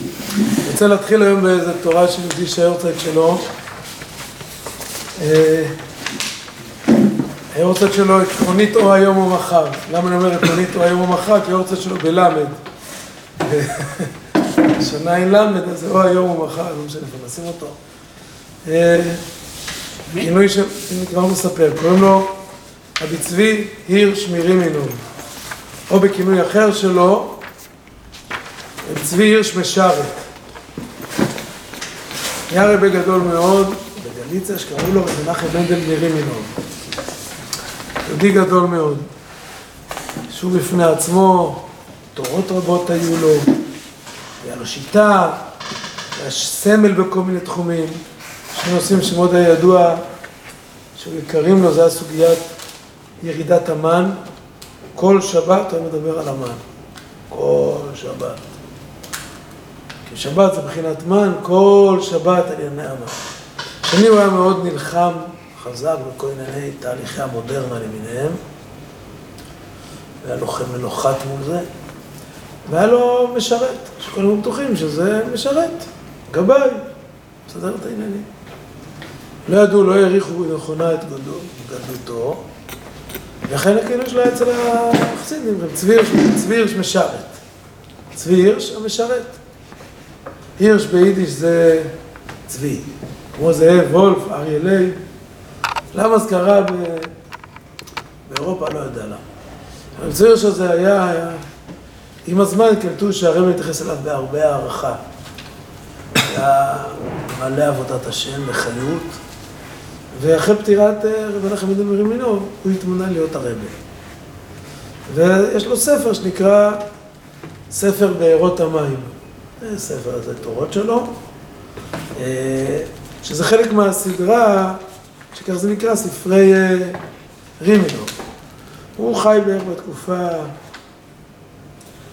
אני רוצה להתחיל היום באיזה תורה של יהודי שהיורצייט שלו. היורצייט שלו עקרונית או היום או מחר. למה אני אומר עקרונית או היום או מחר? כי היורצייט שלו בלמד. השנה אין למד, אז זה או היום או מחר, לא משנה איפה נשים אותו. כינוי של, אני כבר מספר, קוראים לו רבי צבי הירש מרימינוב, או בכינוי אחר שלו, צבי הירש משרת. היה רבי גדול מאוד בגליציה שקראו לו רבי מנחם מנדל מרימינוב. יהודי גדול מאוד. שהוא בפני עצמו, תורות רבות היו לו, היה לו שיטה, היה סמל בכל מיני תחומים. שני נושאים שמאוד היה ידוע, שהיו יקרים לו, זה היה סוגיית ירידת המן. כל שבת הוא מדבר על המן. כל שבת. שבת זה מבחינת מן, כל שבת על ענייני המן. שני הוא היה מאוד נלחם, חזק בכל ענייני תהליכי המודרנה למיניהם. היה לוחם מלוחת מול זה. והיה לו משרת, שכולם בטוחים שזה משרת, גבאי, מסדר את העניינים. לא ידעו, לא העריכו נכונה את גדלותו, ולכן הכינוי שלו אצל החסידים, צבי הירש משרת. צבי הירש המשרת. הירש ביידיש זה צבי, כמו זאב, וולף, אריה לייב. למה זה קרה באירופה? לא יודע למה. צבי הירש הזה היה, עם הזמן קלטו שהרב מתייחס אליו בהרבה הערכה. היה מלא עבודת השם בחיות. ואחרי פטירת רבי מנחם מנדל מרימינוב, הוא התמונה להיות הרבי. ויש לו ספר שנקרא ספר בארות המים. ספר, זה תורות שלו, שזה חלק מהסדרה, שכך זה נקרא, ספרי רימינוב. הוא חי בערך בתקופה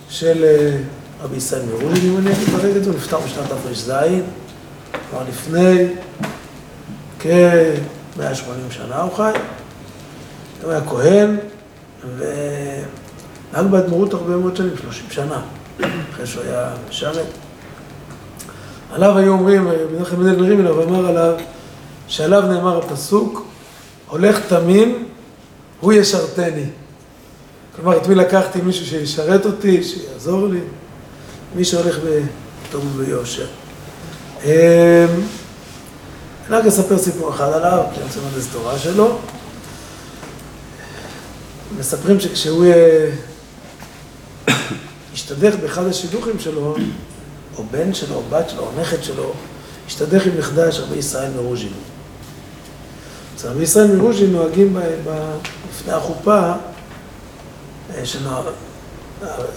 של רבי ישראל מרוז'ין, אם אני אגיד ברגע זה, הוא נפטר בשנת תר"ז, כבר לפני כ-180 שנה הוא חי. הוא היה כהן, ונהג באדמו"רות הרבה מאוד שנים, 30 שנה, אחרי שהוא היה משרת. עליו היו אומרים, מנחם מנדל מרימינוב אמר עליו, שעליו נאמר הפסוק, הולך תמים, הוא ישרתני. כלומר, את מי לקחתי? מישהו שישרת אותי, שיעזור לי, מי שהולך בטוב וביושר. אני רק אספר סיפור אחד עליו, כי אני רוצה ללמד איזו תורה שלו. מספרים שכשהוא השתדך באחד השידוכים שלו, או בן שלו, או בת שלו, או נכד שלו, השתדך עם נכדה של רבי ישראל מרוז'ין. אז רבי ישראל מרוז'ין נוהגים לפני החופה,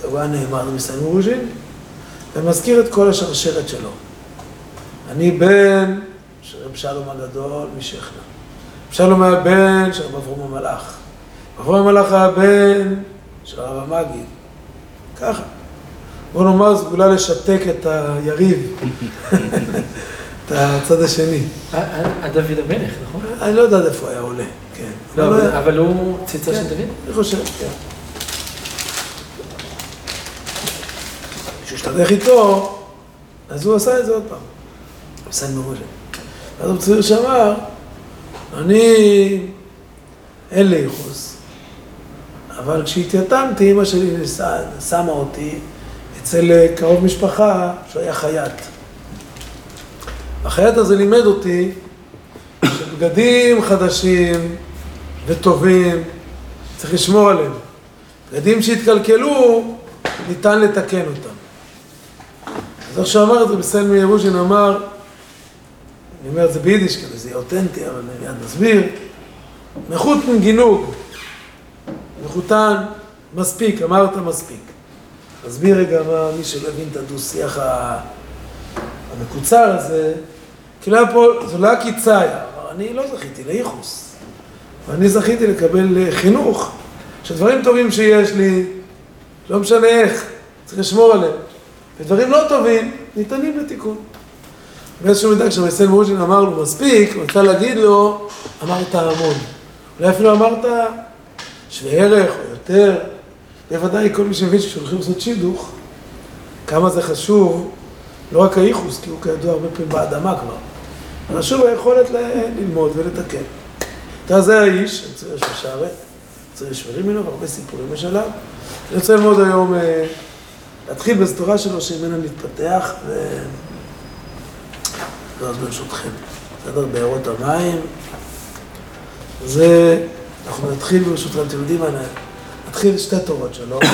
הוא היה נאמר רבי ישראל מרוז'ין, ומזכיר את כל השרשרת שלו. אני בן של רב שלום הגדול משכנע. רב שלום היה בן של רב אברום המלאך. אברום המלאך היה בן של הרב המגיד. ככה. בוא נאמר, אולי לשתק את היריב, את הצד השני. דוד המלך, נכון? אני לא יודע איפה היה עולה, כן. אבל הוא צאצא של דוד? אני חושב, כן. כשהוא השתדך איתו, אז הוא עשה את זה עוד פעם. בסן מרוז'ה. אז הבציר שאמר, אני, אין לי ייחוס, אבל כשהתייתמתי, אמא שלי שמה אותי אצל קרוב משפחה שהיה חייט. החייט הזה לימד אותי שבגדים חדשים וטובים צריך לשמור עליהם. בגדים שהתקלקלו, ניתן לתקן אותם. אז איך שאמר את זה בסן מירושין, אמר, אני אומר את זה ביידיש כדי זה יהיה אותנטי, אבל אני מיד מסביר. מחוט מגינוג, מחותן, מספיק, אמרת מספיק. תסביר רגע מה, מי שלא הבין את הדו-שיח המקוצר הזה, כי לא היה פה, זו לא היה קיצאיה, אני לא זכיתי לייחוס. ואני זכיתי לקבל חינוך, שדברים טובים שיש לי, לא משנה איך, צריך לשמור עליהם. ודברים לא טובים, ניתנים לתיקון. באיזשהו מידה כשמייסל מרוז'ין אמר לו מספיק, הוא רצה להגיד לו, אמרת המון. אולי אפילו אמרת שווה ערך או יותר. בוודאי כל מי שמבין שכשהולכים לעשות שידוך, כמה זה חשוב לא רק הייחוס, כי הוא כידוע הרבה פעמים באדמה כבר, אלא שוב היכולת ללמוד ולתקן. אתה זה האיש, אני רוצה לשמוע שערי, צריך שברים ממנו, והרבה סיפורים יש עליו. אני רוצה ללמוד היום, אה, להתחיל בסתורה שלו שממנה נתפתח, ו... ואז ברשותכם, בסדר? בארות המים. זה, אנחנו נתחיל ברשותכם, אתם יודעים מה, נתחיל שתי תורות שלו.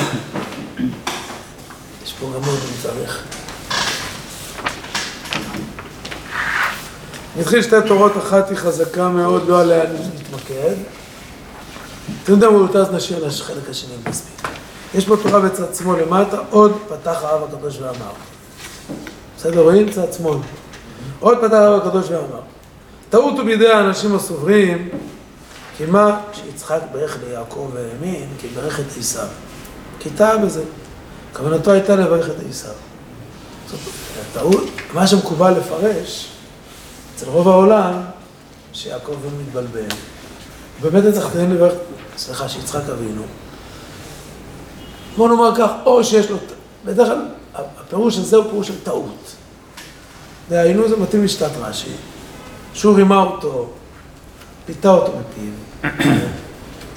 יש פה עוד אם צריך. נתחיל שתי תורות, אחת היא חזקה מאוד, לא עליה נתמקד. אתם יודעים, הוא אז נשאיר לחלק השני מספיק. יש בתורה בצד שמאל למטה, עוד פתח האב הקדוש ואמר. בסדר, רואים? צד שמאל. עוד פתח האב הקדוש ואמר. טעות הוא בידי האנשים הסוברים, כי מה שיצחק ברך ליעקב והאמין, כי ברך את עשיו. כי טעה בזה. כוונתו הייתה לברך את עשיו. זאת טעות, מה שמקובל לפרש, אצל רוב העולם, שיעקב הוא מתבלבל. באמת היה צריך לתת לברך, סליחה, שיצחק אבינו. בוא נאמר כך, או שיש לו, בדרך כלל הפירוש הזה הוא פירוש של טעות. דהיינו זה מתאים לשיטת רש"י, שהוא רימה אותו, פיתה אותו בפיו,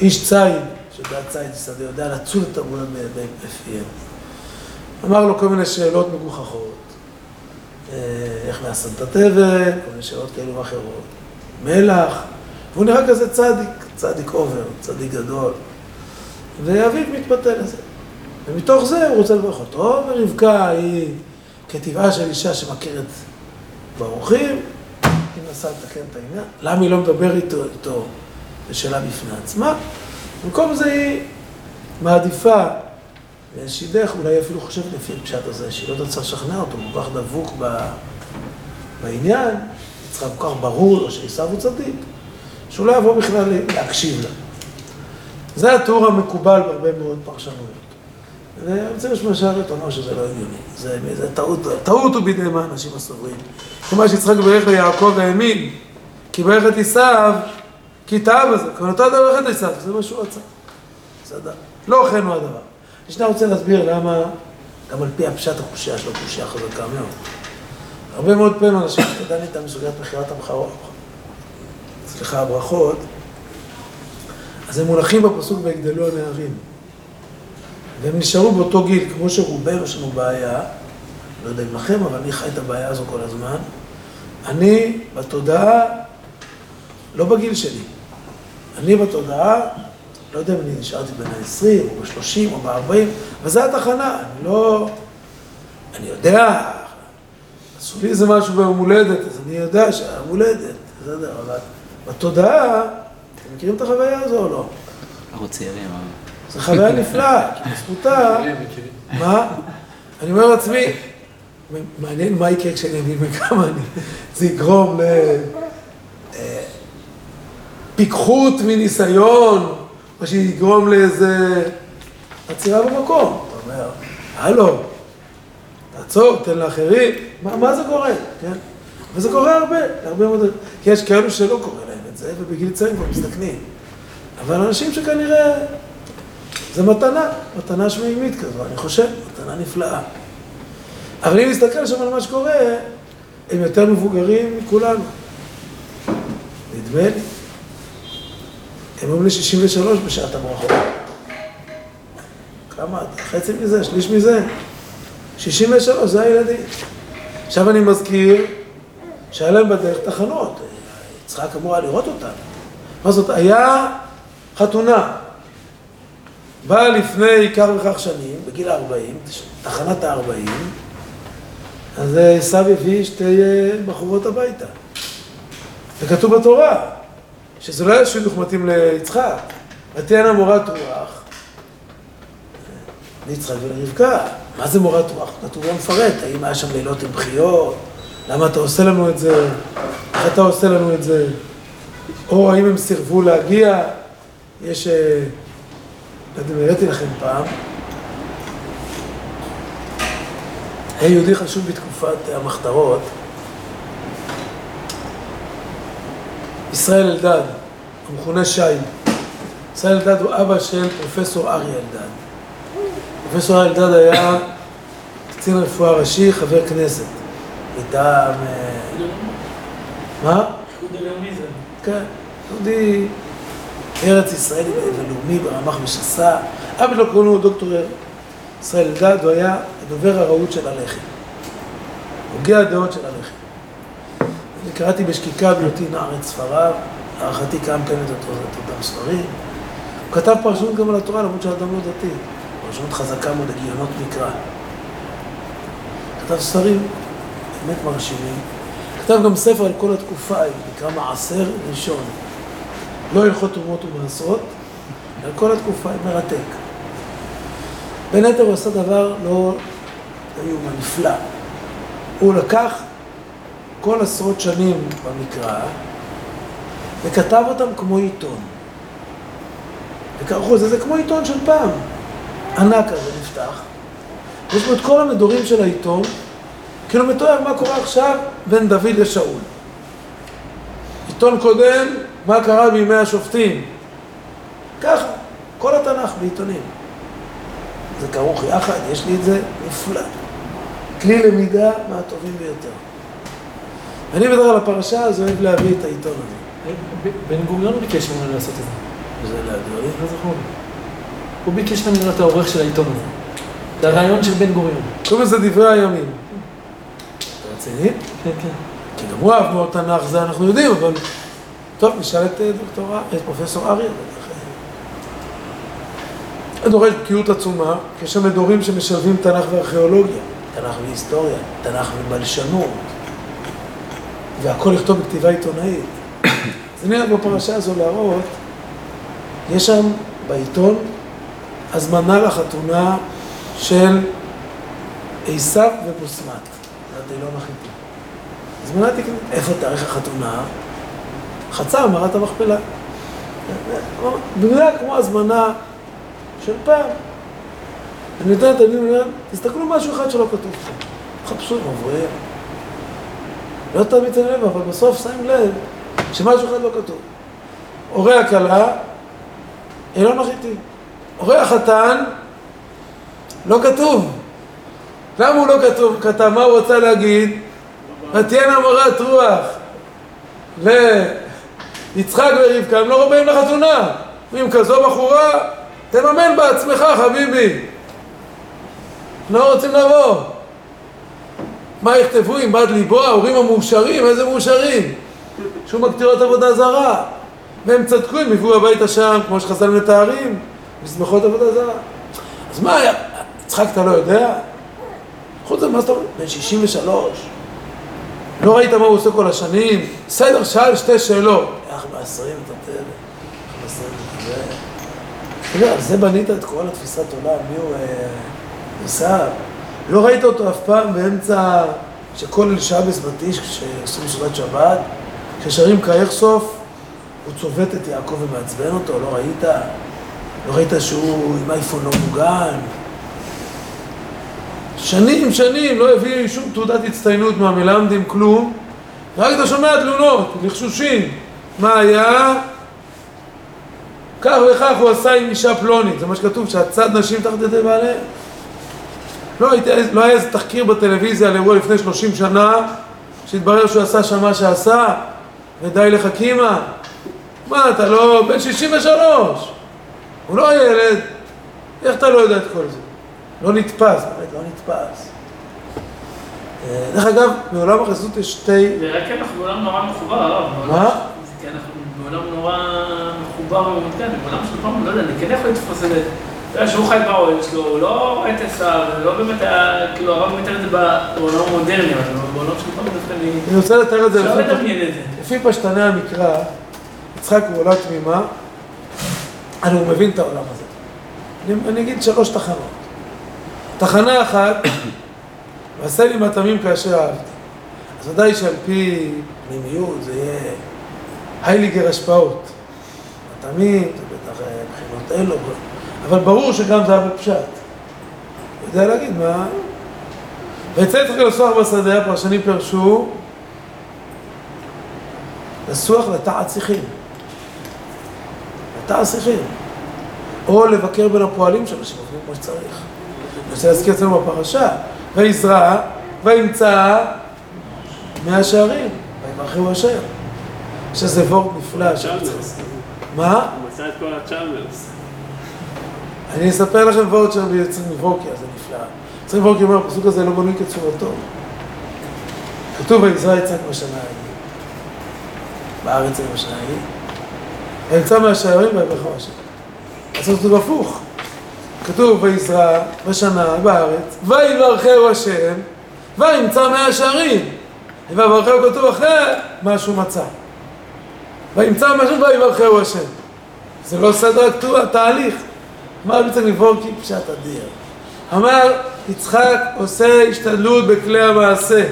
איש ציד, שיודע ציד שדה, יודע לצוד את הגבולה בפיהם. אמר לו כל מיני שאלות מגוחכות, אה, איך נעשת תבל, כל מיני שאלות כאלו ואחרות, מלח, והוא נראה כזה צדיק, צדיק אובר, צדיק גדול, ואביו מתפתה לזה. ומתוך זה הוא רוצה לברך אותו, ורבקה היא כטבעה של אישה שמכירת באורחים, היא מנסה לתקן את העניין, למה היא לא מדבר איתו, איתו, זו שאלה בפני עצמה, במקום זה היא מעדיפה ושידך, אולי אפילו חושבת לפי הפשט הזה, שהיא לא תצטרך לשכנע אותו, הוא כל כך דבוק ב... בעניין, יצחק כל כך ברור לו שעשיו הוא צדיק, שהוא לא יבוא בכלל להקשיב לה. זה התיאור המקובל בהרבה מאוד פרשנויות. לשמוע שערת אומר שזה לא הגיוני. זה, זה טעות, טעות הוא בידי מה אנשים הסוברים. כמו שיצחק ברך ליעקב האמין, כי ברך את עשיו, כי טעה בזה. כוונתו ברך את עשיו, זה מה שהוא רצה. בסדר. לא כן הוא הדבר. אני רוצה להסביר למה, גם על פי הפשט הקושייה שלו, קושייה חזקה מאוד. הרבה מאוד פעמים אנשים שתדען איתם בסוגיית מכירת המחרות, סליחה, הברכות, אז הם מונחים בפסוק ויגדלו הנערים. והם נשארו באותו גיל, כמו שרובנו יש לנו בעיה, לא יודע אם לכם, אבל אני חי את הבעיה הזו כל הזמן. אני בתודעה, לא בגיל שלי. אני בתודעה, לא יודע אם אני נשארתי בין ה-20 או ב-30 או ב-40, אבל זו התחנה, אני לא... אני יודע, עשו לי איזה משהו ביום הולדת, אז אני יודע שהיום הולדת, בסדר, אבל בתודעה, אתם מכירים את החוויה הזו או לא? אנחנו צעירים, אבל... זו חוויה נפלאה, כי בזכותה, מה? אני אומר לעצמי, מעניין מה יקרה כשאני אגיד בכמה אני, זה יגרום לפיקחות מניסיון, או שיגרום לאיזה עצירה במקום. אתה אומר, הלו, תעצור, תן לאחרים, מה, מה זה קורה, כן? וזה קורה הרבה, הרבה מאוד, כי יש כאלו שלא קורה להם את זה, ובגיל צעיר כבר מסתכנים. אבל אנשים שכנראה, זה מתנה, מתנה שמימית כזו, אני חושב, מתנה נפלאה. אבל אם נסתכל שם על מה שקורה, הם יותר מבוגרים מכולנו. נדמה לי. הם אומרים לי 63 בשעת הברכות. כמה? חצי מזה? שליש מזה? 63, זה הילדים. עכשיו אני מזכיר שהיה להם בדרך תחנות. יצחק אמור היה לראות אותם. מה זאת? היה חתונה. באה לפני כך וכך שנים, בגיל ה-40, תחנת ה-40, אז עשיו הביא שתי בחורות הביתה. וכתוב בתורה, שזה לא היה שידוך מתאים ליצחק. ותהיינה מורת רוח ליצחק ולרבקה. מה זה מורת רוח? כתוב לא מפרט, האם היה שם לילות עם בחיות? למה אתה עושה לנו את זה? איך אתה עושה לנו את זה? או האם הם סירבו להגיע? יש... לא יודע אם הראיתי לכם פעם. היה יהודי חשוב בתקופת המחתרות, ישראל אלדד, המכונה שי. ישראל אלדד הוא אבא של פרופסור אריה אלדד. פרופסור אריה אלדד היה קצין רפואה ראשי, חבר כנסת. מטעם... מה? הלאומי זה. כן, יהודי ארץ ישראלי ולאומי ברמ"ח ושס"ה. אבא שלו קוראים לו דוקטור ישראל אלדד, הוא היה הדובר הרהוט של הלח"י. הוגה הדעות של הלח"י. אני קראתי בשקיקה בהיותי נער את ספריו, להערכתי כמה פעמים את אותם ספרים. הוא כתב פרשנות גם על התורה, למרות שהוא אדם לא דתי. פרשנות חזקה מאוד, הגיונות מקרא. כתב ספרים באמת מרשימים. כתב גם ספר על כל התקופה נקרא מעשר ראשון. לא הלכות תרומות ומעשרות, על כל התקופה, מרתק. בין היתר הוא עשה דבר לא איום, נפלא. הוא לקח כל עשרות שנים במקרא וכתב אותם כמו עיתון. וקראו לזה, זה כמו עיתון של פעם. ענק כזה נפתח, יש בו את כל המדורים של העיתון, כאילו מתואר מה קורה עכשיו בין דוד לשאול. עיתון קודם, מה קרה בימי השופטים. ככה, כל התנ"ך בעיתונים. זה כרוך יחד, יש לי את זה נפלא. כלי למידה מהטובים ביותר. ואני בדרך כלל הפרשה הזו אוהב להביא את העיתון הזה. בן גוריון ביקש ממנו לעשות את זה. זה לי. לא זכור לי. הוא ביקש ממנו להיות העורך של העיתון הזה. זה הרעיון של בן גוריון. קוראים לזה דברי הימים. אתה רציני? כן, כן. כי גם הוא אהב מאוד תנ"ך, זה אנחנו יודעים, אבל... טוב, נשאל את אה, דוקטור, את פרופסור אריה. זה דורש בקיאות עצומה, כי יש שם מדורים שמשלבים תנ"ך וארכיאולוגיה, תנ"ך והיסטוריה, תנ"ך ובלשנות, והכל לכתוב בכתיבה עיתונאית. אז אני אוהב בפרשה הזו להראות, יש שם בעיתון הזמנה לחתונה של עשיו ובוסמת, זה לא מחיתי. הזמנה תקנית, איפה תאריך החתונה? חצר מערת המכפלה. במדינה כמו הזמנה של פעם. אני נותן את הדין, תסתכלו משהו אחד שלא כתוב פה. תחפשו, הם עוברים. לא תמיד שמים לב, אבל בסוף שמים לב שמשהו אחד לא כתוב. הורי הכלה, אילון החיטי. הורי החתן, לא כתוב. למה הוא לא כתוב? כתב, מה הוא רצה להגיד? ותהיינה מורת רוח ליצחק ורבקה, הם לא באים לחתונה. אם כזו בחורה, תממן בעצמך, חביבי. לא רוצים לבוא. מה יכתבו עם בת ליבו, ההורים המאושרים, איזה מאושרים? שום מקטירות עבודה זרה. והם צדקו, הם הביאו הביתה שם, כמו שחז"ל מתארים, מזבחות עבודה זרה. אז מה היה? יצחק אתה לא יודע? חוץ מזה, מה זאת אומרת? בן 63. לא ראית מה הוא עושה כל השנים? בסדר, שאל שתי שאלות. איך מעשרים את התל? איך מעשרים את זה? אתה יודע, על זה בנית את כל התפיסת עולם, מי הוא עשיו? לא ראית אותו אף פעם באמצע שכל אל שבס בתיש, כשעושים סעודת שבת, כששרים כאיך סוף, הוא צובט את יעקב ומעצבן אותו, לא ראית? לא ראית שהוא עם אייפון לא מוגן? שנים, שנים, לא הביא שום תעודת הצטיינות מהמלמדים, כלום. רק אתה שומע תלונות, לחשושים. מה היה? כך וכך הוא עשה עם אישה פלונית, זה מה שכתוב, שהצד נשים תחת ידי בעליהם. לא, לא היה איזה תחקיר בטלוויזיה על אירוע לפני 30 שנה, שהתברר שהוא עשה שם מה שעשה, ודי לחכימה. מה, אתה לא... בן 63! הוא לא ילד, איך אתה לא יודע את כל זה? לא נתפס, באמת לא נתפס. דרך אגב, בעולם החסידות יש שתי... זה רק כי אנחנו בעולם נורא מחובר, הרב. מה? זה כי אנחנו בעולם נורא מחובר ומתקדם, בעולם של פעם, לא יודע, אני כן יכול לתפוס את זה. אתה יודע, שהוא חי באוהל שלו, הוא לא רואה את עשיו, לא באמת היה, כאילו הרב מתאר את זה בעולם המודרני, אבל בעולם של פעם דווקא אני... אני רוצה לתאר את זה לפי- פשטני המקרא, יצחק הוא עולה תמימה, הרי הוא מבין את העולם הזה. אני, אני אגיד שלוש תחנות. תחנה אחת, ועשה לי מטעמים כאשר אהבתי. אז ודאי שעל פי פנימיות זה יהיה הייליגר השפעות. מטעמים, זה בטח אה, בחינות אלו, אבל ברור שגם זה היה בפשט. הוא יודע להגיד מה... ויצא יצחק לסוח בשדה, הפרשנים פירשו לסוח לטעת שיחים. לטעת שיחים. או לבקר בין הפועלים שלו, שעובדים כמו שצריך. אני רוצה להזכיר אצלנו בפרשה, ויזרע, וימצא, מאה שערים, ויברכהו השם. יש איזה וורט נפלא. מה? הוא מצא את כל הצ'ארלס. אני אספר לכם וורט שם ביצרים וורקיה, זה נפלא. יצרים וורקיה אומר, הפסוק הזה לא בנוי כצורתו. כתוב ויזרע יצחק בשנה ההיא. בארץ זה בשנה ההיא. וימצא מהשערים ויברכו השם. אז זה כתוב הפוך. כתוב ויזרע בשנה בארץ, ויברכהו השם, וימצא מהשערים. ויברכהו כתוב אחרי מה שהוא מצא. וימצא מהשערים ויברכהו השם. זה לא סדר התהליך. אמר בעצם לבורקי פשט אדיר. אמר, יצחק עושה השתדלות בכלי המעשה,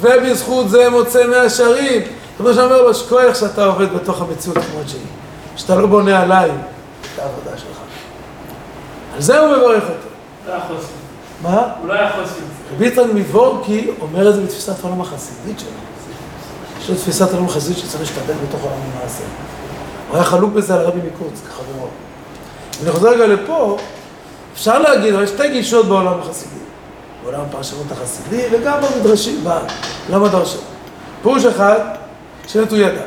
ובזכות זה מוצא מהשערים. כמו שאומר לו, שכוח שאתה עובד בתוך המציאות כמות שהיא. שאתה לא בונה עליי את העבודה שלך. על זה הוא מברך אותו. לא. מה? הוא לא היה חוסן. רבי יצחק מבורקי אומר את זה בתפיסת העולם החסידית שלו. יש לו תפיסת עולם חסידית שצריך להשתדל בתוך העולם המעשה. הוא היה חלוק בזה על הרבי מקורץ, כחברו. אני חוזר רגע לפה, אפשר להגיד, אבל יש שתי גישות בעולם החסידי. בעולם הפרשנות החסידי וגם במדרשים, בעולם הדרשן. פירוש אחד, שבאמת הוא ידע.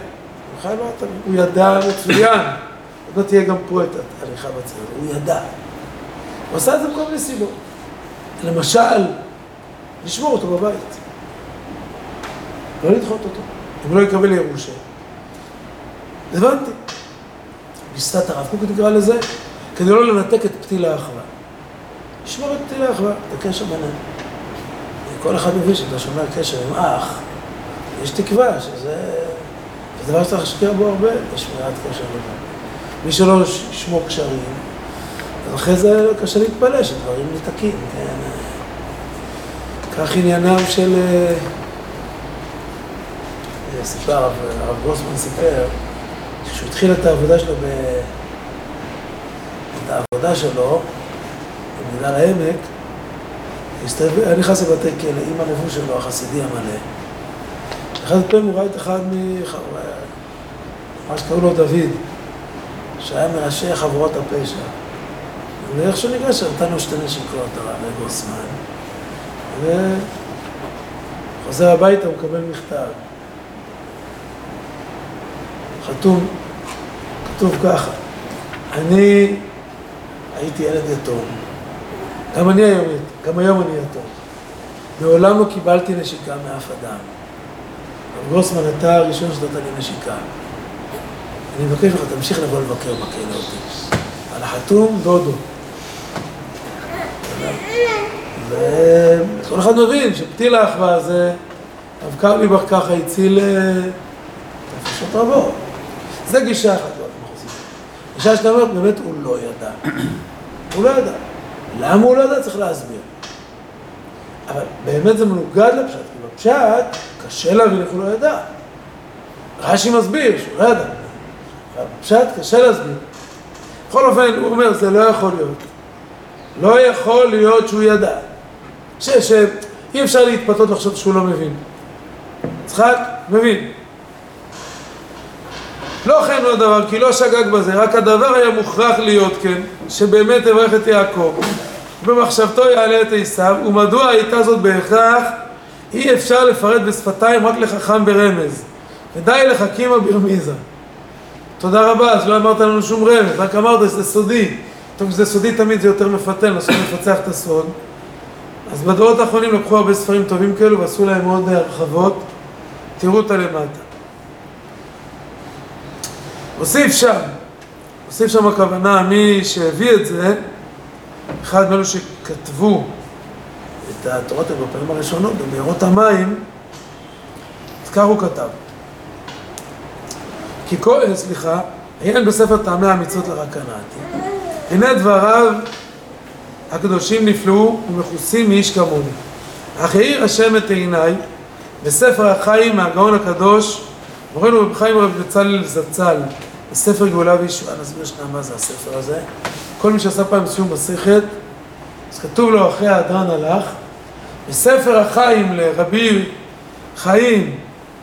הוא ידע מצוין. לא תהיה גם פה את ההליכה בצד, הוא ידע. הוא עשה את זה בכל מיני סיבות. למשל, לשמור אותו בבית. לא לדחות אותו. אם לא יקבל ירושה. הבנתי. גיסת הרב קוק תקרא לזה, כדי לא לנתק את פתיל האחווה. לשמור את פתיל האחווה, את הקשר ביניהם. כל אחד מבין שאתה שומר קשר עם אח, יש תקווה שזה... זה דבר שצריך להשקיע בו הרבה, בשמירת קשר ביניהם. מי שלא ישמור קשרים, אחרי זה קשה להתפלא שדברים ניתקים, כן? כך עניינם של... אה, אה, סיפר, הרב גרוסמן סיפר, כשהוא התחיל את העבודה שלו, ב... העבודה שלו במגדל העמק, הסתובב- היה נכנס לבתי כלא עם הלבוש שלו, החסידי המלא. אחד הפעמים הוא ראה את אחד מ... מה שקראו לו דוד, שהיה מראשי חבורות הפשע. ואיך שהוא ניגש, נתנו שתי נשיקות, הרב גרוסמן. וחוזר הביתה, הוא מקבל מכתב. חתום, כתוב ככה, אני הייתי ילד יתום, גם אני היום גם היום אני יתום. מעולם לא קיבלתי נשיקה מאף אדם. הרב גרוסמן, אתה הראשון שנתת לי נשיקה. אני מבקש ממך, תמשיך לבוא לבקר בכלא אותי. על החתום, דודו. וכל אחד מבין שפתיל האחווה הזה, הרב קרלי בר ככה הציל אה, נפשות רבות. זה גישה אחת. גישה שאתה אומרת, באמת הוא לא ידע. הוא לא ידע. למה הוא לא ידע? צריך להסביר. אבל באמת זה מנוגד לפשט, כי בפשט קשה להבין איך הוא לא ידע. רש"י מסביר שהוא לא ידע. בפשט קשה להסביר. בכל אופן, הוא אומר, זה לא יכול להיות. לא יכול להיות שהוא ידע. שאי אפשר להתפתות לחשוב שהוא לא מבין. יצחק, מבין. לא כן הוא הדבר, כי לא שגג בזה, רק הדבר היה מוכרח להיות כן, שבאמת יברך את יעקב. במחשבתו יעלה את עשיו, ומדוע הייתה זאת בהכרח? אי אפשר לפרט בשפתיים רק לחכם ברמז. ודי לחכימה ברמיזה. תודה רבה, אז לא אמרת לנו שום רמז, רק אמרת שזה סודי. טוב, כשזה סודי תמיד זה יותר מפתן, לנסות לפצח את הסוד. אז בדורות האחרונים לקחו הרבה ספרים טובים כאלו ועשו להם עוד הרחבות. תראו אותה למטה. הוסיף שם, הוסיף שם הכוונה, מי שהביא את זה, אחד מאלו שכתבו את התורות האלה בפעמים הראשונות, במאורות המים, אז כך הוא כתב. כי כל, אה, סליחה, עיין בספר טעמי המצוות לרק קנאתי. הנה דבריו הקדושים נפלאו ומכוסים מאיש כמוני. אך האיר השם את עיניי בספר החיים מהגאון הקדוש, מורנו רב חיים רב בצלאל זצ"ל, בספר גאולה וישועה, נסביר שנייה מה זה הספר הזה. כל מי שעשה פעם סיום מסכת, אז כתוב לו אחרי האדרן הלך, בספר החיים לרבי חיים,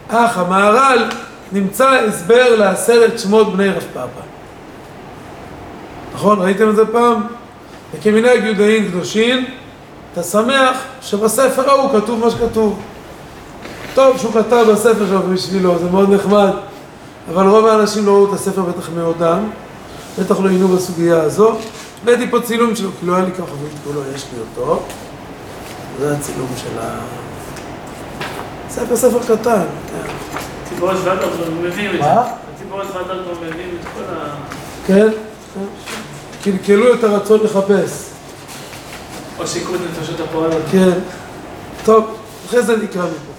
אח המהר"ל, נמצא הסבר לעשרת שמות בני רב פאפא. נכון? ראיתם את זה פעם? וכמנהג יהודאים קדושים, אתה שמח שבספר ההוא כתוב מה שכתוב. טוב שהוא כתב בספר שלו בשבילו, זה מאוד נחמד, אבל רוב האנשים לא ראו את הספר בטח מעודם, בטח לא עיינו בסוגיה הזו. הבאתי פה צילום שלו, כי לא היה לי ככה חברים כולו, יש לי אותו. זה הצילום של ה... ספר ספר קטן, כן. ציפורס ונדרסון מביאים את זה. מה? ציפורס ונדרסון מביאים את כל ה... כן? קלקלו את הרצון לחפש. או שיקרו את נפשות הפועלות. כן. טוב, אחרי זה נקרא מפה.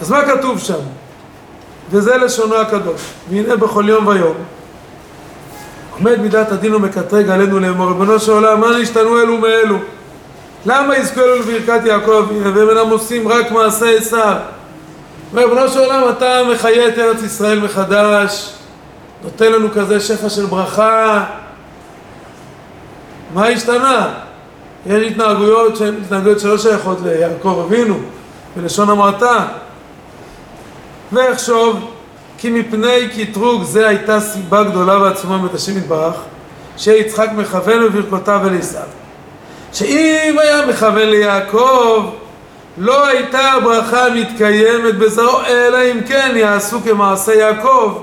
אז מה כתוב שם? וזה לשונו הקדוש. והנה בכל יום ויום עומד מידת הדין ומקטרג עלינו לאמור, ריבונו של עולם, מה נשתנו אלו מאלו? למה יזכו אלו לברכת יעקב והם אינם עושים רק מעשה עשיו? ריבונו של עולם, אתה מחיה את ארץ ישראל מחדש, נותן לנו כזה שפע של ברכה. מה השתנה? יש התנהגויות שהן התנהגויות שלא שייכות ליעקב אבינו, בלשון המעטה. ואחשוב, כי מפני קטרוג זה הייתה סיבה גדולה ועצומה מבית השם יתברך, שיצחק מכוון בברכותיו אל עשיו. שאם היה מכוון ליעקב, לא הייתה הברכה מתקיימת בזרעו, אלא אם כן יעשו כמעשה יעקב,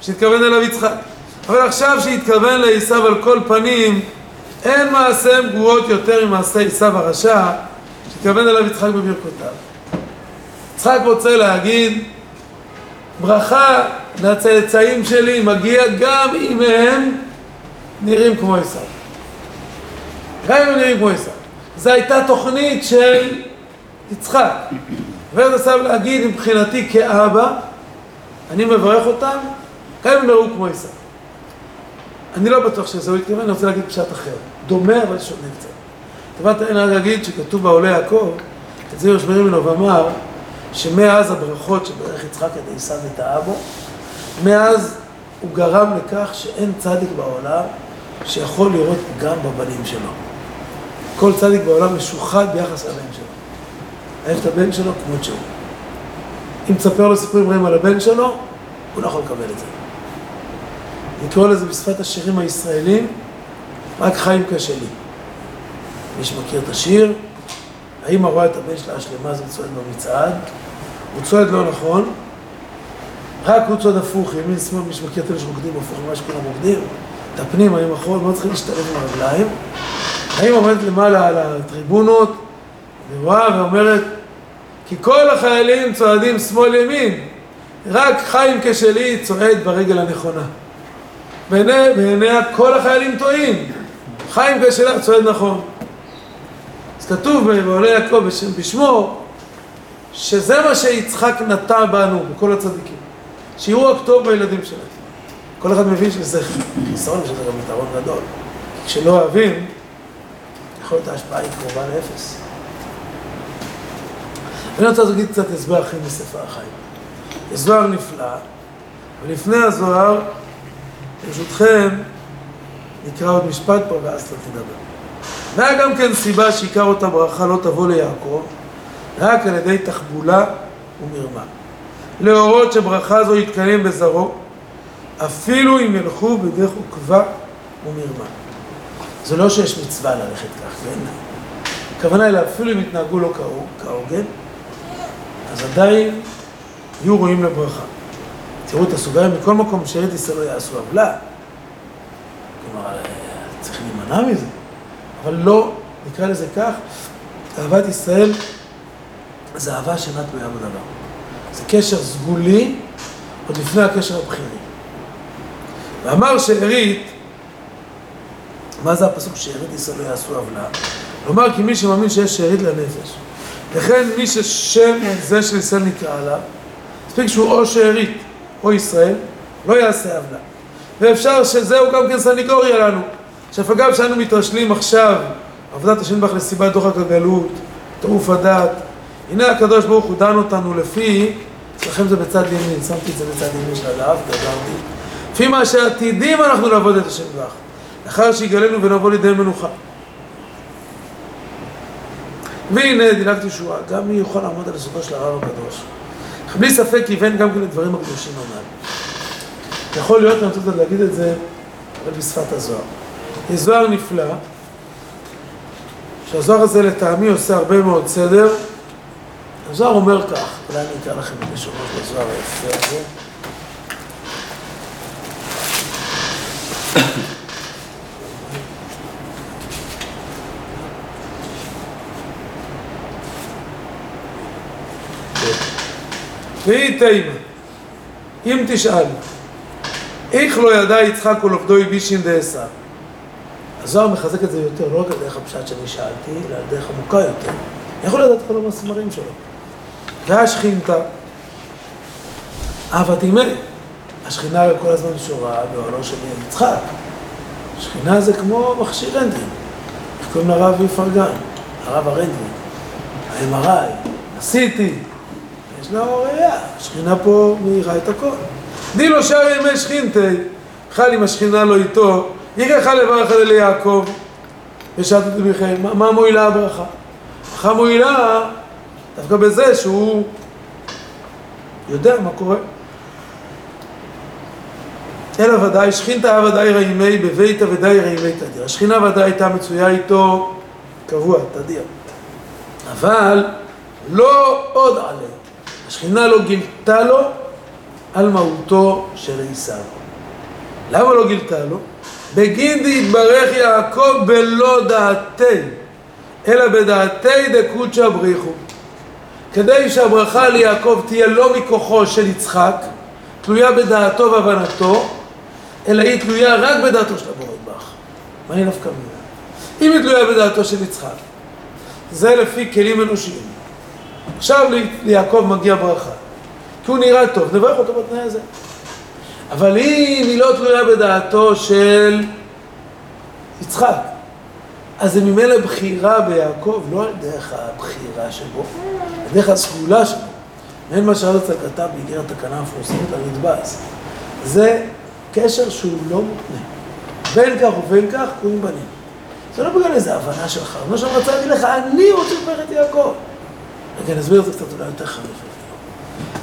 שהתכוון אליו יצחק. אבל עכשיו שהתכוון לעשיו על כל פנים, אין מעשיהם גרועות יותר ממעשה עשיו הרשע, שהתכוון אליו יצחק בברכותיו. יצחק רוצה להגיד, ברכה לצאצאים שלי מגיע גם אם הם נראים כמו עשיו. גם אם הם נראים כמו עשיו. זו הייתה תוכנית של יצחק. ואז עשיו להגיד מבחינתי כאבא, אני מברך אותם, גם אם הם נראו כמו עשיו. אני לא בטוח שזה הוא התכוון, אני רוצה להגיד פשט אחר. דומה אבל שונה קצת. טובת העין להגיד שכתוב בעולה יעקב, את זה יושמר ממנו ואמר, שמאז הברכות שברך יצחק את עשיו וטעה בו, מאז הוא גרם לכך שאין צדיק בעולם שיכול לראות גם בבנים שלו. כל צדיק בעולם משוחד ביחס לבן שלו. אוהב את הבן שלו כמות שהוא. אם תספר לו סיפורים רעים על הבן שלו, הוא לא יכול לקבל את זה. נקרא לזה בשפת השירים הישראלים, רק חיים קשה לי. מי שמכיר את השיר, האמא רואה את הבן שלה השלמה, זה צועד במצעד, הוא צועד לא נכון, רק הוא צועד הפוך, ימין שמאל, מי שמכיר את אלה שרוקדים הפוך ממה שכולם רוקדים, את הפנים, האם אחורה, מאוד צריכים להשתלב עם הרגליים. האמא עומדת למעלה על הטריבונות, ורואה ואומרת, כי כל החיילים צועדים שמאל ימין, רק חיים כשלי צועד ברגל הנכונה. בעיני, בעיניה כל החיילים טועים, חיים כשלה צועד נכון. אז כתוב בעולה יעקב בשמו, שזה מה שיצחק נטע בנו, בכל הצדיקים. שיראו טוב בילדים שלהם. כל אחד מבין שזה חיסרון ושזה גם יתרון גדול. כשלא אוהבים, יכול להיות ההשפעה היא קרובה לאפס. אני רוצה להגיד קצת הסבר אחר מספר החיים. זוהר נפלא, ולפני הזוהר, ברשותכם, נקרא עוד משפט פה ואז אתה תדבר. והיה גם כן סיבה שעיקר אותה ברכה לא תבוא ליעקב, רק על ידי תחבולה ומרמה. להורות שברכה זו יתקיים בזרעו, אפילו אם ילכו בדרך עוקבה ומרמה. זה לא שיש מצווה ללכת כך, כן? הכוונה היא אפילו אם יתנהגו לא כהוגן, אז עדיין יהיו ראויים לברכה. תראו את הסוגריים, מכל מקום שארית ישראל לא יעשו עוולה. כלומר, צריך להימנע מזה. אבל לא, נקרא לזה כך, אהבת ישראל זה אהבה שאינה תלויה בדבר. זה קשר סגולי עוד לפני הקשר הבחירי. ואמר שארית, מה זה הפסוק שארית ישראל לא יעשו עוולה? כלומר, כי מי שמאמין שיש שארית לנפש. לכן מי ששם זה של ישראל נקרא עליו, מספיק שהוא או שארית או ישראל, לא יעשה עוולה. ואפשר שזהו גם כן סניגוריה לנו. עכשיו אגב שאנו מתרשלים עכשיו, עבודת השם בך לסיבת דוחק הגלות, טירוף הדעת, הנה הקדוש ברוך הוא דן אותנו לפי, אצלכם זה בצד ימין, שמתי את זה בצד ימין של הדף, גדרתי, לפי מה שעתידים אנחנו לעבוד את השם בך, לאחר שיגלנו ונבוא לידי מנוחה. והנה דילגת ישועה, גם מי יכול לעמוד על יסודו של הרב הקדוש. בלי ספק כיוון גם כן לדברים הקדושים הללו. יכול להיות, אני רוצה להגיד את זה, בשפת הזוהר. יש זוהר נפלא, שהזוהר הזה לטעמי עושה הרבה מאוד סדר. הזוהר אומר כך, אולי אני אקרא לכם את לשונות לזוהר היפה הזה. והיא תימה, אם תשאל, איך לא ידע יצחק ולוכדו הבישין דעשיו? הזוהר מחזק את זה יותר, לא רק על דרך הפשט שאני שאלתי, אלא על דרך עמוקה יותר. אני יכול לדעת כל המסמרים שלו. והשכינתה, אהבת אימי, השכינה כל הזמן שורה באוהלו של יצחק. השכינה זה כמו מכשיר רנטגן. איך קוראים לרב איפרגן? הרב הרנטגן. ה-MRI, יש לה ראייה, השכינה פה מאירה את הכל. די לו שר ימי שכינתי, חל אם השכינה לא איתו, יגחה לברך על יעקב, ושאלתי בכם, מה, מועילה הברכה? הברכה מועילה דווקא בזה שהוא יודע מה קורה. אלא ודאי, שכינתה ודאי רעימי בביתה ודאי רעימי תדיר. השכינה ודאי הייתה מצויה איתו קבוע, תדיר. אבל לא עוד עליה. השכינה לא גילתה לו על מהותו של עשיו. למה לא גילתה לו? בגין דהתברך יעקב בלא דעתי, אלא בדעתי דקודשא בריחו. כדי שהברכה ליעקב תהיה לא מכוחו של יצחק, תלויה בדעתו והבנתו, אלא היא תלויה רק בדעתו של הבורא יתברך. מה היא נפקא מינה? אם היא תלויה בדעתו של יצחק, זה לפי כלים אנושיים. עכשיו ליעקב מגיע ברכה, כי הוא נראה טוב, נברך אותו בתנאי הזה. אבל אם היא לא תלויה בדעתו של יצחק, אז זה ממילא בחירה ביעקב, לא על דרך הבחירה שבו, על דרך הסגולה שבו. מעין מה שהרצל כתב באיגרת תקנה המפורסמת על נדבס. זה קשר שהוא לא מותנה. בין כך ובין כך קוראים בנים. זה לא בגלל איזו הבנה שלך, מה שאני רוצה להגיד לך, אני רוצה לברך את יעקב. רגע, נסביר את זה קצת אולי יותר חריף.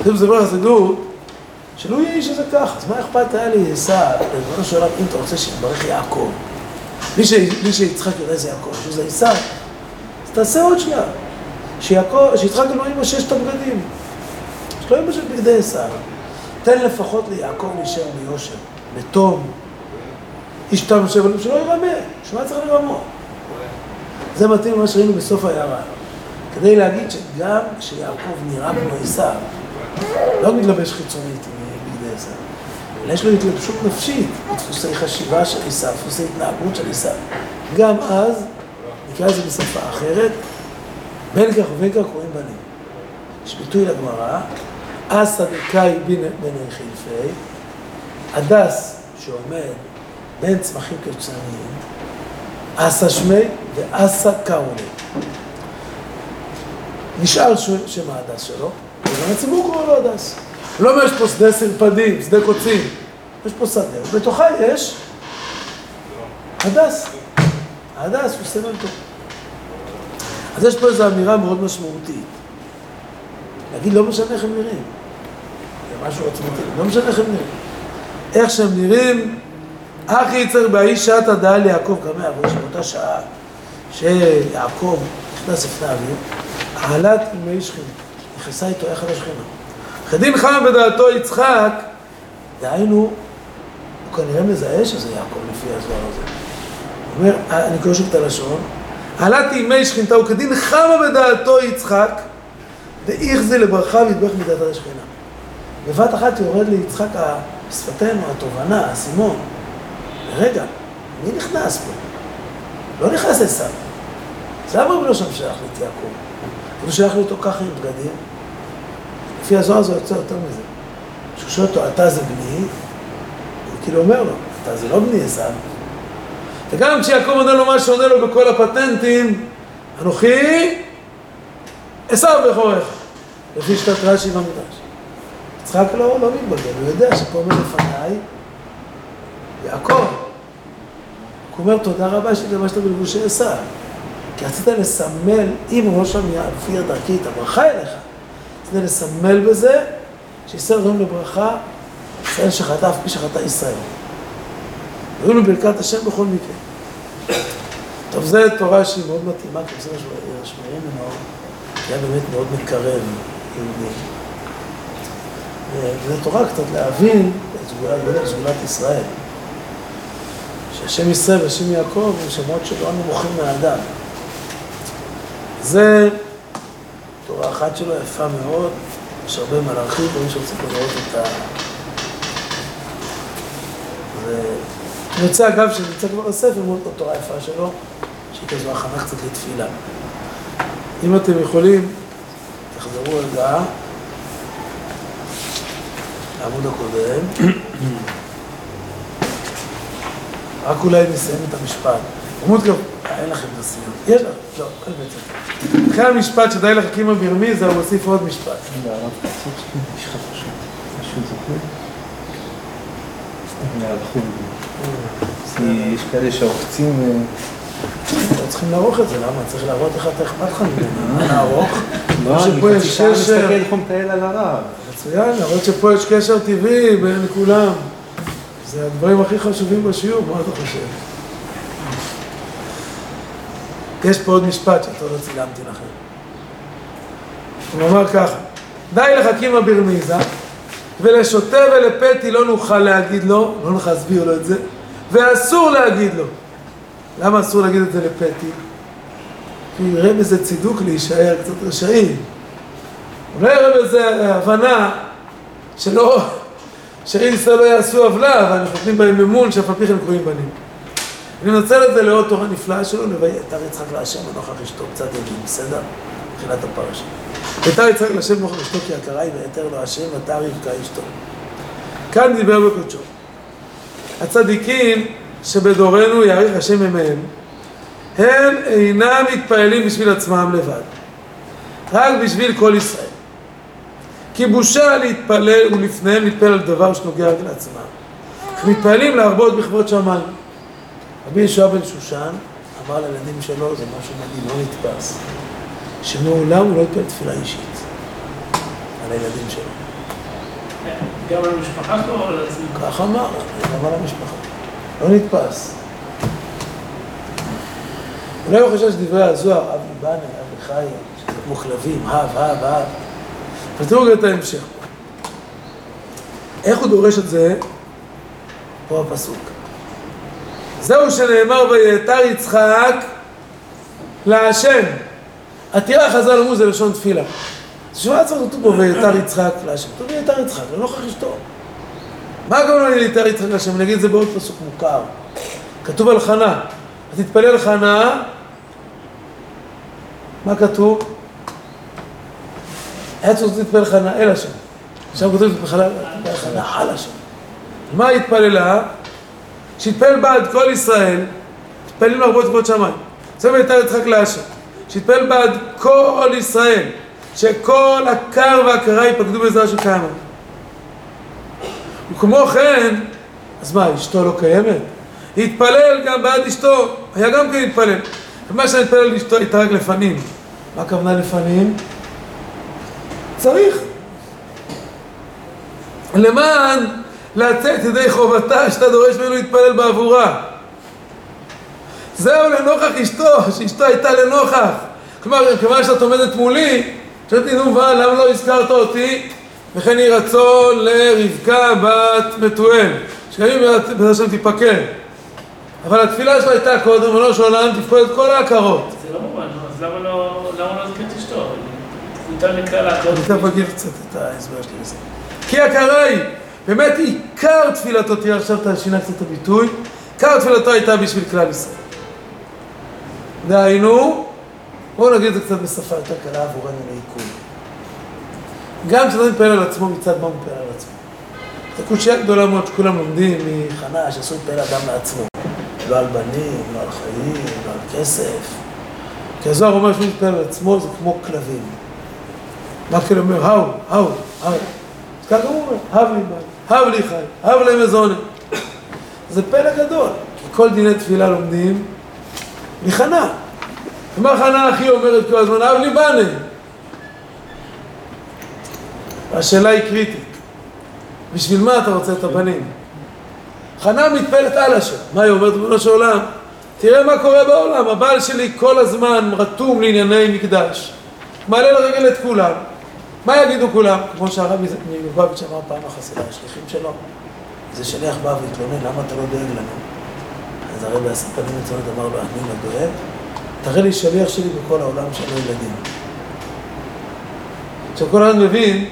זה מספר חסידות, שלא יהיה איש שזה ככה, אז מה אכפת היה לי עשה, ריבונו של עולם, אם אתה רוצה שיתברך יעקב, בלי שיצחק יודע איזה יעקב, שזה עשה, אז תעשה עוד שלב, שיצחק אלוהים עם ששת הבגדים, שלא בשביל בגדי עשה, תן לפחות ליעקב להישאר ביושר, בתום, איש תם יושב עליו, שלא ירמה, שמה צריך לרמות? זה מתאים למה שראינו בסוף העיירה. כדי להגיד שגם כשיעקב נראה כמו עשיו, לא מתלבש חיצונית אלא יש לו התלבשות נפשית, דפוסי חשיבה של עשיו, דפוסי התנהגות של עשיו. גם אז, נקרא לזה בשפה אחרת, בין כך ובין כך קרויים בנים. יש ביטוי בגמרא, אסא דקאי ביני חילפי, הדס שעומד בין צמחים קוצניים, אסא שמיה ואסא קרו ליה. נשאר שם ההדס שלו, וגם הציבור קורא לו הדס. לא אומר יש פה שדה סרפדים, שדה קוצים, יש פה שדה, ובתוכה יש הדס. ההדס הוא סמל טוב. אז יש פה איזו אמירה מאוד משמעותית. להגיד, לא משנה איך הם נראים. זה משהו עצמתי, לא משנה איך הם נראים. איך שהם נראים, אחי יצר באיש שעת הדעה ליעקב גם יעבור שבאותה שעה שיעקב נכנס לפני אביו, העלת ימי שכינה, נכנסה איתו יחד השכינה. חדין חם בדעתו יצחק, דהיינו, הוא כנראה מזהה שזה יעקב לפי הזוהר הזה. הוא אומר, אני קורא שוב את הלשון, העלת ימי שכינתה וכדין חמה בדעתו יצחק, דאיך זה לברכה ויתברך מדעתה השכינה. בבת אחת יורד ליצחק בשפתנו, התובנה, האסימון. רגע, מי נכנס פה? לא נכנס עשיו. אז למה הוא לא שם שייך לי את יעקב? הוא שייך לי אותו ככה עם בגדים. לפי הזוהר זה יוצא יותר מזה. כשהוא שואל אותו, אתה זה בני, הוא כאילו אומר לו, אתה זה לא בני עשיו. וגם כשיעקב עונה לו מה שעונה לו בכל הפטנטים, אנוכי עשיו בכורך, לפי שיטת רש"י במדרש. יצחק לא, לא מתבלבל, הוא יודע שפה עומד לפניי יעקב. הוא אומר, תודה רבה שהתלבשת בלבושי עשיו. כי רצית לסמל, אם לא שם לפי דרכי את הברכה אליך, רצית לסמל בזה שישראל ראויים לברכה, ישראל שחטא אף פי שחטא ישראל. ראויים לברכת השם בכל מקרה. טוב, זו תורה שהיא מאוד מתאימה, כי זה משמערים מאוד. היה באמת מאוד מקרב יהודים. וזה תורה קצת להבין את סגולת, ישראל. שהשם ישראל והשם יעקב הם שמות שלא נמוכים מהאדם. זה תורה אחת שלו יפה מאוד, יש הרבה מה להרחיב, ומי שרוצה פה לראות את ה... אני רוצה אגב שנמצא כבר בספר מאוד בתורה יפה שלו, שהיא כזו הכנה קצת לתפילה. אם אתם יכולים, תחזרו רגע לעמוד הקודם. רק אולי נסיים את המשפט. עמוד גם, אין לכם את הסיום. יש לך? לא, אין בעצם. אחרי המשפט שדי לחכים הברמי, זה הוא מוסיף עוד משפט. יש לך כאלה שעוקצים... לא צריכים לערוך את זה, למה? צריך להראות לך את האכפת לך ממנו. מה לערוך? לא, אני חצי שעה. מסתכל איך הוא מטייל על הרב. מצוין, להראות שפה יש קשר טבעי בין כולם. זה הדברים הכי חשובים בשיעור, מה אתה חושב? יש פה עוד משפט שאתה לא צילמתי לכם. הוא אמר ככה, די לחכימה ברמיזה, ולשוטה ולפתי לא נוכל להגיד לו, לא נוכל להסביר לו את זה, ואסור להגיד לו. למה אסור להגיד את זה לפתי? כי יראה בזה צידוק להישאר קצת רשעים. אולי יראה בזה הבנה שלא, שאין ישראל לא יעשו עוולה, אבל אנחנו נותנים בהם אמון שאף על פי כן קרויים בנים. אני מנצל את זה לעוד תורה נפלאה שלו, ל"ויתר יצחק להשם ונוכח אשתו", קצת יגיד, בסדר? תחילת הפרשה. ויתר יצחק להשם ונוכח אשתו כי יקרה היא ויתר לו השם ותר רבקה אשתו. כאן דיבר בקודשו. הצדיקים שבדורנו יאריך השם ימיהם, הם אינם מתפעלים בשביל עצמם לבד, רק בשביל כל ישראל. כי בושה להתפלל ולפניהם להתפלל על דבר שנוגע רק לעצמם. מתפעלים להרבות בכבוד שמיים. רבי ישוע בן שושן אמר לילדים שלו, זה משהו מדהים, לא נתפס, שמעולם הוא לא התפלל תפילה אישית על הילדים שלו. גם על המשפחה שלו או על עצמו? כך אמר, גם על המשפחה. לא נתפס. אולי הוא חושב שדברי הזוהר, אבי בנה, אבי חי, שזה כמו כלבים, הב, הב, הב. אבל תראו את ההמשך. איך הוא דורש את זה? פה הפסוק. זהו שנאמר ויתר יצחק להשם. עתירה חז"ל אמרו זה לשון תפילה. שמה צריך כתוב פה ויתר יצחק להשם? כתוב ויתר יצחק, לנוכח אשתו. מה הכוונה ליתר יצחק להשם? אני אגיד את זה בעוד פסוק מוכר. כתוב על חנה. אז תתפלל חנה, מה כתוב? היה צריך להתפלל חנה אל השם. עכשיו כתוב להתפלל חנה על השם. מה התפללה? שהתפלל בעד כל ישראל, התפללים להרבות כבוד שמיים. זה ויתר יצחק להשם. שהתפלל בעד כל ישראל, שכל הקר והקרה ייפקדו בעזרה של קיימה. וכמו כן, אז מה, אשתו לא קיימת? התפלל גם בעד אשתו, היה גם כן התפלל. ומה שאני מתפלל על אשתו הייתה רק לפנים. מה הכוונה לפנים? צריך. למען לצאת ידי חובתה שאתה דורש ממנו להתפלל בעבורה. זהו לנוכח אשתו, שאשתו הייתה לנוכח. כלומר, כיוון שאת עומדת מולי, שאלתי, נו, מה, למה לא הזכרת אותי? וכן יהי רצון לרבקה בת בתואל, שגם היא בעזרת השם תיפקד. אבל התפילה שלו הייתה קודם, ולא של עולם תפקוד את כל ההכרות. זה לא מובן, אז למה לא למה לא זכרת אשתו? יותר מכלל ההכרות. אני תכף אגיד קצת את ההסבר שלי לזה. כי הכרה היא, באמת עיקר תפילתו, תראה עכשיו אתה שינה קצת את הביטוי, עיקר תפילתו הייתה בשביל כלל ישראל. דהיינו, בואו נגיד את זה קצת בשפה יותר קלה עבורנו לעיכול. גם כשאתה מתפלל על עצמו, מצד מה הוא מתפלל על עצמו? זו קושייה גדולה מאוד שכולם לומדים מחנה, שאסור להתפלל אדם לעצמו. לא על בנים, לא על חיים, לא על כסף. כי הזוהר אומר שהוא מתפלל על עצמו, זה כמו כלבים. מה כאילו אומר? האו, האו, האו. אז ככה הוא אומר, הב לי בן, הב לי חי, הב לי מזונה. זה פלא גדול, כי כל דיני תפילה לומדים מחנה. ומה חנה אחי אומרת כל הזמן? הב לי בנה. והשאלה היא קריטית. בשביל מה אתה רוצה את הבנים? חנה מתפלת על השם. מה היא אומרת בבנו של עולם? תראה מה קורה בעולם, הבעל שלי כל הזמן רתום לענייני מקדש. מעלה לרגל את כולם. מה יגידו כולם? כמו שהרבי מלובביץ' אמר פעם החסידה, השליחים שלו. איזה שליח בא והתלונן, למה אתה לא דואג לנו? אז הרבי עשה פנים מצוות, אמר לו, אני לא דואג, תראה לי שליח שלי בכל העולם שאין לו ילדים. עכשיו כל אחד מבין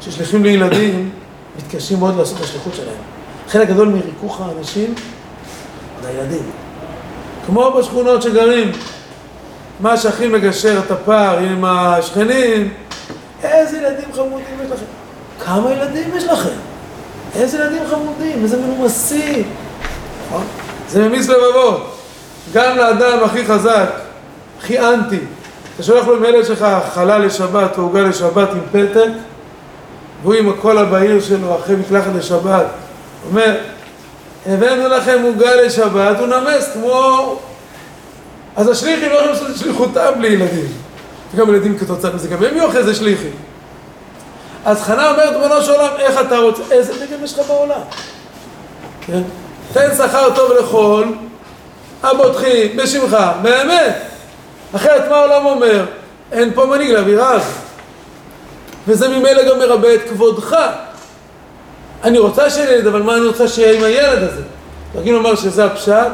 ששליחים לילדים מתקשים מאוד לעשות את השליחות שלהם. חלק גדול מריכוך האנשים זה הילדים. כמו בשכונות שגרים, מה שהכי מגשר את הפער עם השכנים, איזה ילדים חמודים יש לכם. כמה ילדים יש לכם? איזה ילדים חמודים, איזה מנומסים. נכון? זה ממיס לבבות. גם לאדם הכי חזק, הכי אנטי, אתה שולח לו עם ילד שלך חלה לשבת או עוגה לשבת עם פתק, והוא עם הקול הבהיר שלו אחרי מקלחת לשבת, אומר, הבאנו לכם עוגה לשבת, הוא נמס כמו... אז השליחים לא יכולים לעשות את שליחותם בלי ילדים. וגם ילדים כתוצאה מזה, גם הם יהיו אחרי זה שליחים. אז חנה אומרת, ריבונו של עולם, איך אתה רוצה, איזה דגם יש לך בעולם? כן? תן שכר טוב לכל, הבוטחים, בשמך, באמת. אחרת מה העולם אומר? אין פה מנהיג לאווירה הזאת. וזה ממילא גם מרבה את כבודך. אני רוצה שיהיה ילד, אבל מה אני רוצה שיהיה עם הילד הזה? נגיד לומר שזה הפשט,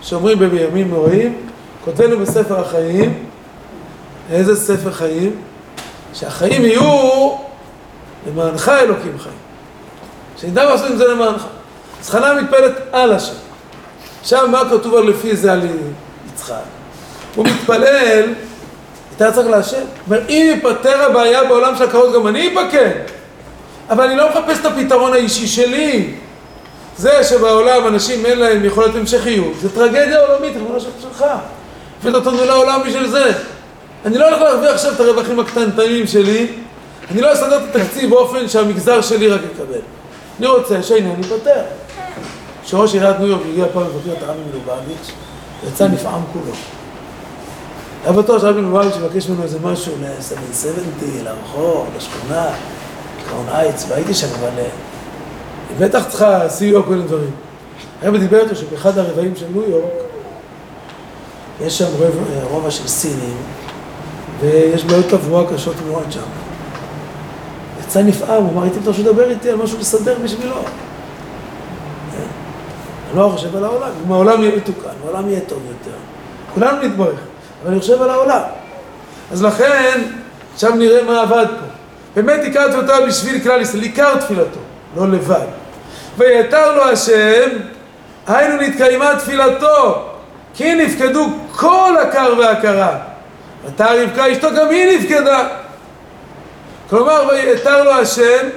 שאומרים בימים נוראים, כותבנו בספר החיים, איזה ספר חיים? שהחיים יהיו למענך אלוקים חיים. שנדע מה לעשות עם זה למענך. אז חנה מתפלת על השם. עכשיו מה כתוב על לפי זה על יצחק? הוא מתפלל, אתה צריך להשם. אומר, אם ייפתר הבעיה בעולם של הכבוד, גם אני אפקד. אבל אני לא מחפש את הפתרון האישי שלי. זה שבעולם אנשים אין להם יכולת המשכיות, זה טרגדיה עולמית, ריבונו של שלך. הבאת אותנו לעולם בשביל זה. אני לא הולך להרוויח עכשיו את הרווחים הקטנטנים שלי, אני לא אסדר את התקציב באופן שהמגזר שלי רק יקבל. אני רוצה שהעניין ייפתר. כשראש עיריית ניו יורק הגיע פעם לבקר את הרבי מלובביץ', יצא נפעם כולו. היה בטוח שהרבי מלובביץ' יבקש ממנו איזה משהו ל-770, לרחוב, לשכונה, קראון אייטס, והייתי שם, אבל היא בטח צריכה סיוע כל מיני דברים. הרבי דיבר איתו שבאחד הרבעים של ניו יורק יש שם רובע של סינים, ויש בעיות תברואה קשות מאוד שם. יצא נפעם, הוא אמר, הייתי בטוח לדבר איתי על משהו לסדר בשבילו. אני לא חושב על העולם, אם העולם יהיה מתוקן, העולם יהיה טוב יותר. כולנו נתברך, אבל אני חושב על העולם. אז לכן, עכשיו נראה מה עבד פה. באמת הכרתי אותה בשביל כלל ישראל, עיקר תפילתו, לא לבד. ויתר לו השם, היינו נתקיימה תפילתו, כי נפקדו כל הקר והקרה. ותר רבקה אשתו, גם היא נפקדה. כלומר, ויתר לו השם,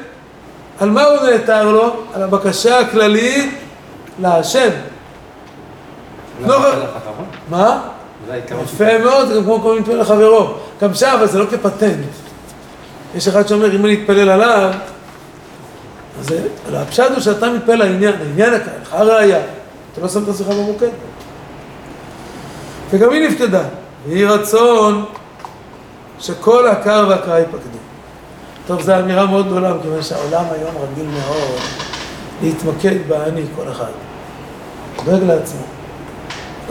על מה הוא נעתר לו? על הבקשה הכללית להשם. לא... מה? יפה מאוד, זה גם כמו כל מתפלל לחברו. גם שם, אבל זה לא כפטנט. יש אחד שאומר, אם אני אתפלל עליו, אז הפשט הוא שאתה מתפלל לעניין, לעניין הקהל, לך הראייה. אתה לא שם את עצמך במוקד. וגם היא נפקדה. ויהי רצון שכל הקר והקרא ייפקדו. טוב, זו אמירה מאוד גדולה, מכיוון שהעולם היום רגיל מאוד להתמקד באני, כל אחד. דואג לעצמו.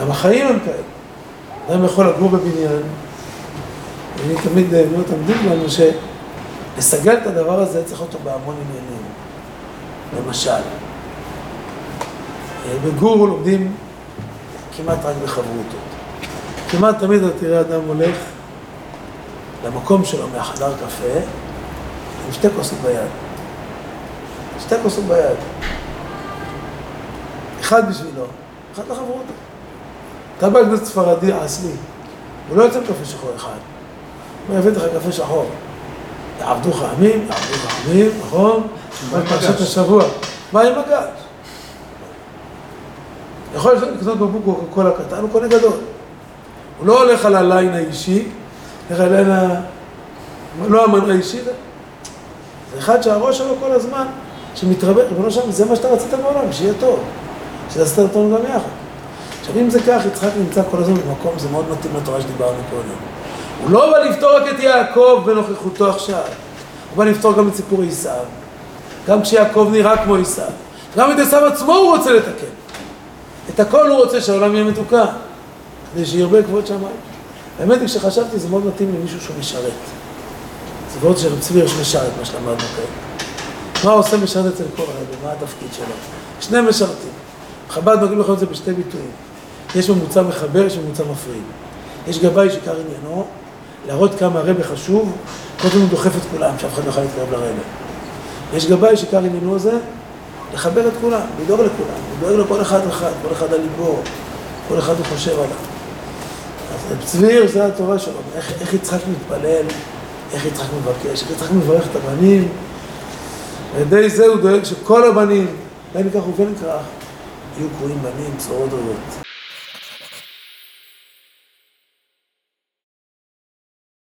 גם החיים הם כאלה. אדם יכול לגור בבניין, ואני תמיד מאוד תמדיד לנו שלסגל את הדבר הזה צריך אותו בהמון עניינים. למשל, בגור לומדים כמעט רק בחברותות. כמעט תמיד אתה תראה אדם הולך למקום שלו מהחדר קפה עם שתי כוסות ביד. שתי כוסות ביד. אחד בשבילו, אחד לחברות. אתה בא לכנסת ספרדי אסלי, הוא לא יוצא עם קפה שחור אחד. הוא יביא לך קפה שחור. יעבדו לך עמים, יעבדו לך עמים, נכון? רק פרשת השבוע. מה עם מגש? יכול לקנות בקבוק קוקה קולה קטן, הוא קונה גדול. הוא לא הולך על הליין האישי, הולך על ה... לא המן האישי, זה אחד שהראש שלו כל הזמן, שמתרבה, ריבונו שם, זה מה שאתה רצית בעולם, שיהיה טוב, שתעשה אותנו גם יחד. עכשיו אם זה כך, יצחק נמצא כל הזמן במקום, זה מאוד מתאים לתורה שדיברנו קודם. הוא לא בא לפתור רק את יעקב בנוכחותו עכשיו, הוא בא לפתור גם את סיפור עשיו. גם כשיעקב נראה כמו עשיו. גם את עשיו עצמו הוא רוצה לתקן. את הכל הוא רוצה שהעולם יהיה מתוקן, כדי שירבה כבוד שמיים. האמת היא שחשבתי זה מאוד מתאים למישהו שהוא משרת. זה ועוד שרב צבי יש משרת, מה שלמדנו כאן. מה עושה משרת אצל כל רבי? מה התפקיד שלו? שני משרתים. חב"ד נוגעים לך את זה בשתי ביטויים. יש ממוצע מחבר, יש ממוצע מפריד. יש גבאי שעיקר עניינו, להראות כמה הרבה חשוב, קודם הוא דוחף את כולם, שאף אחד לא יכול להתקרב לרבה. יש גבאי שעיקר עניינו זה, לחבר את כולם, לדאוג לכולם, לדאוג לכל אחד ואחד, כל אחד על ליבו, כל אחד הוא חושב עליו. רב צביר, זה התורה שלו, איך, איך יצחק מתפלל, איך יצחק מבקש, איך יצחק מברך את הבנים. על ידי זה הוא דואג שכל הבנים, בין כך ובין כך, יהיו קרואים בנים, צרורות רבות.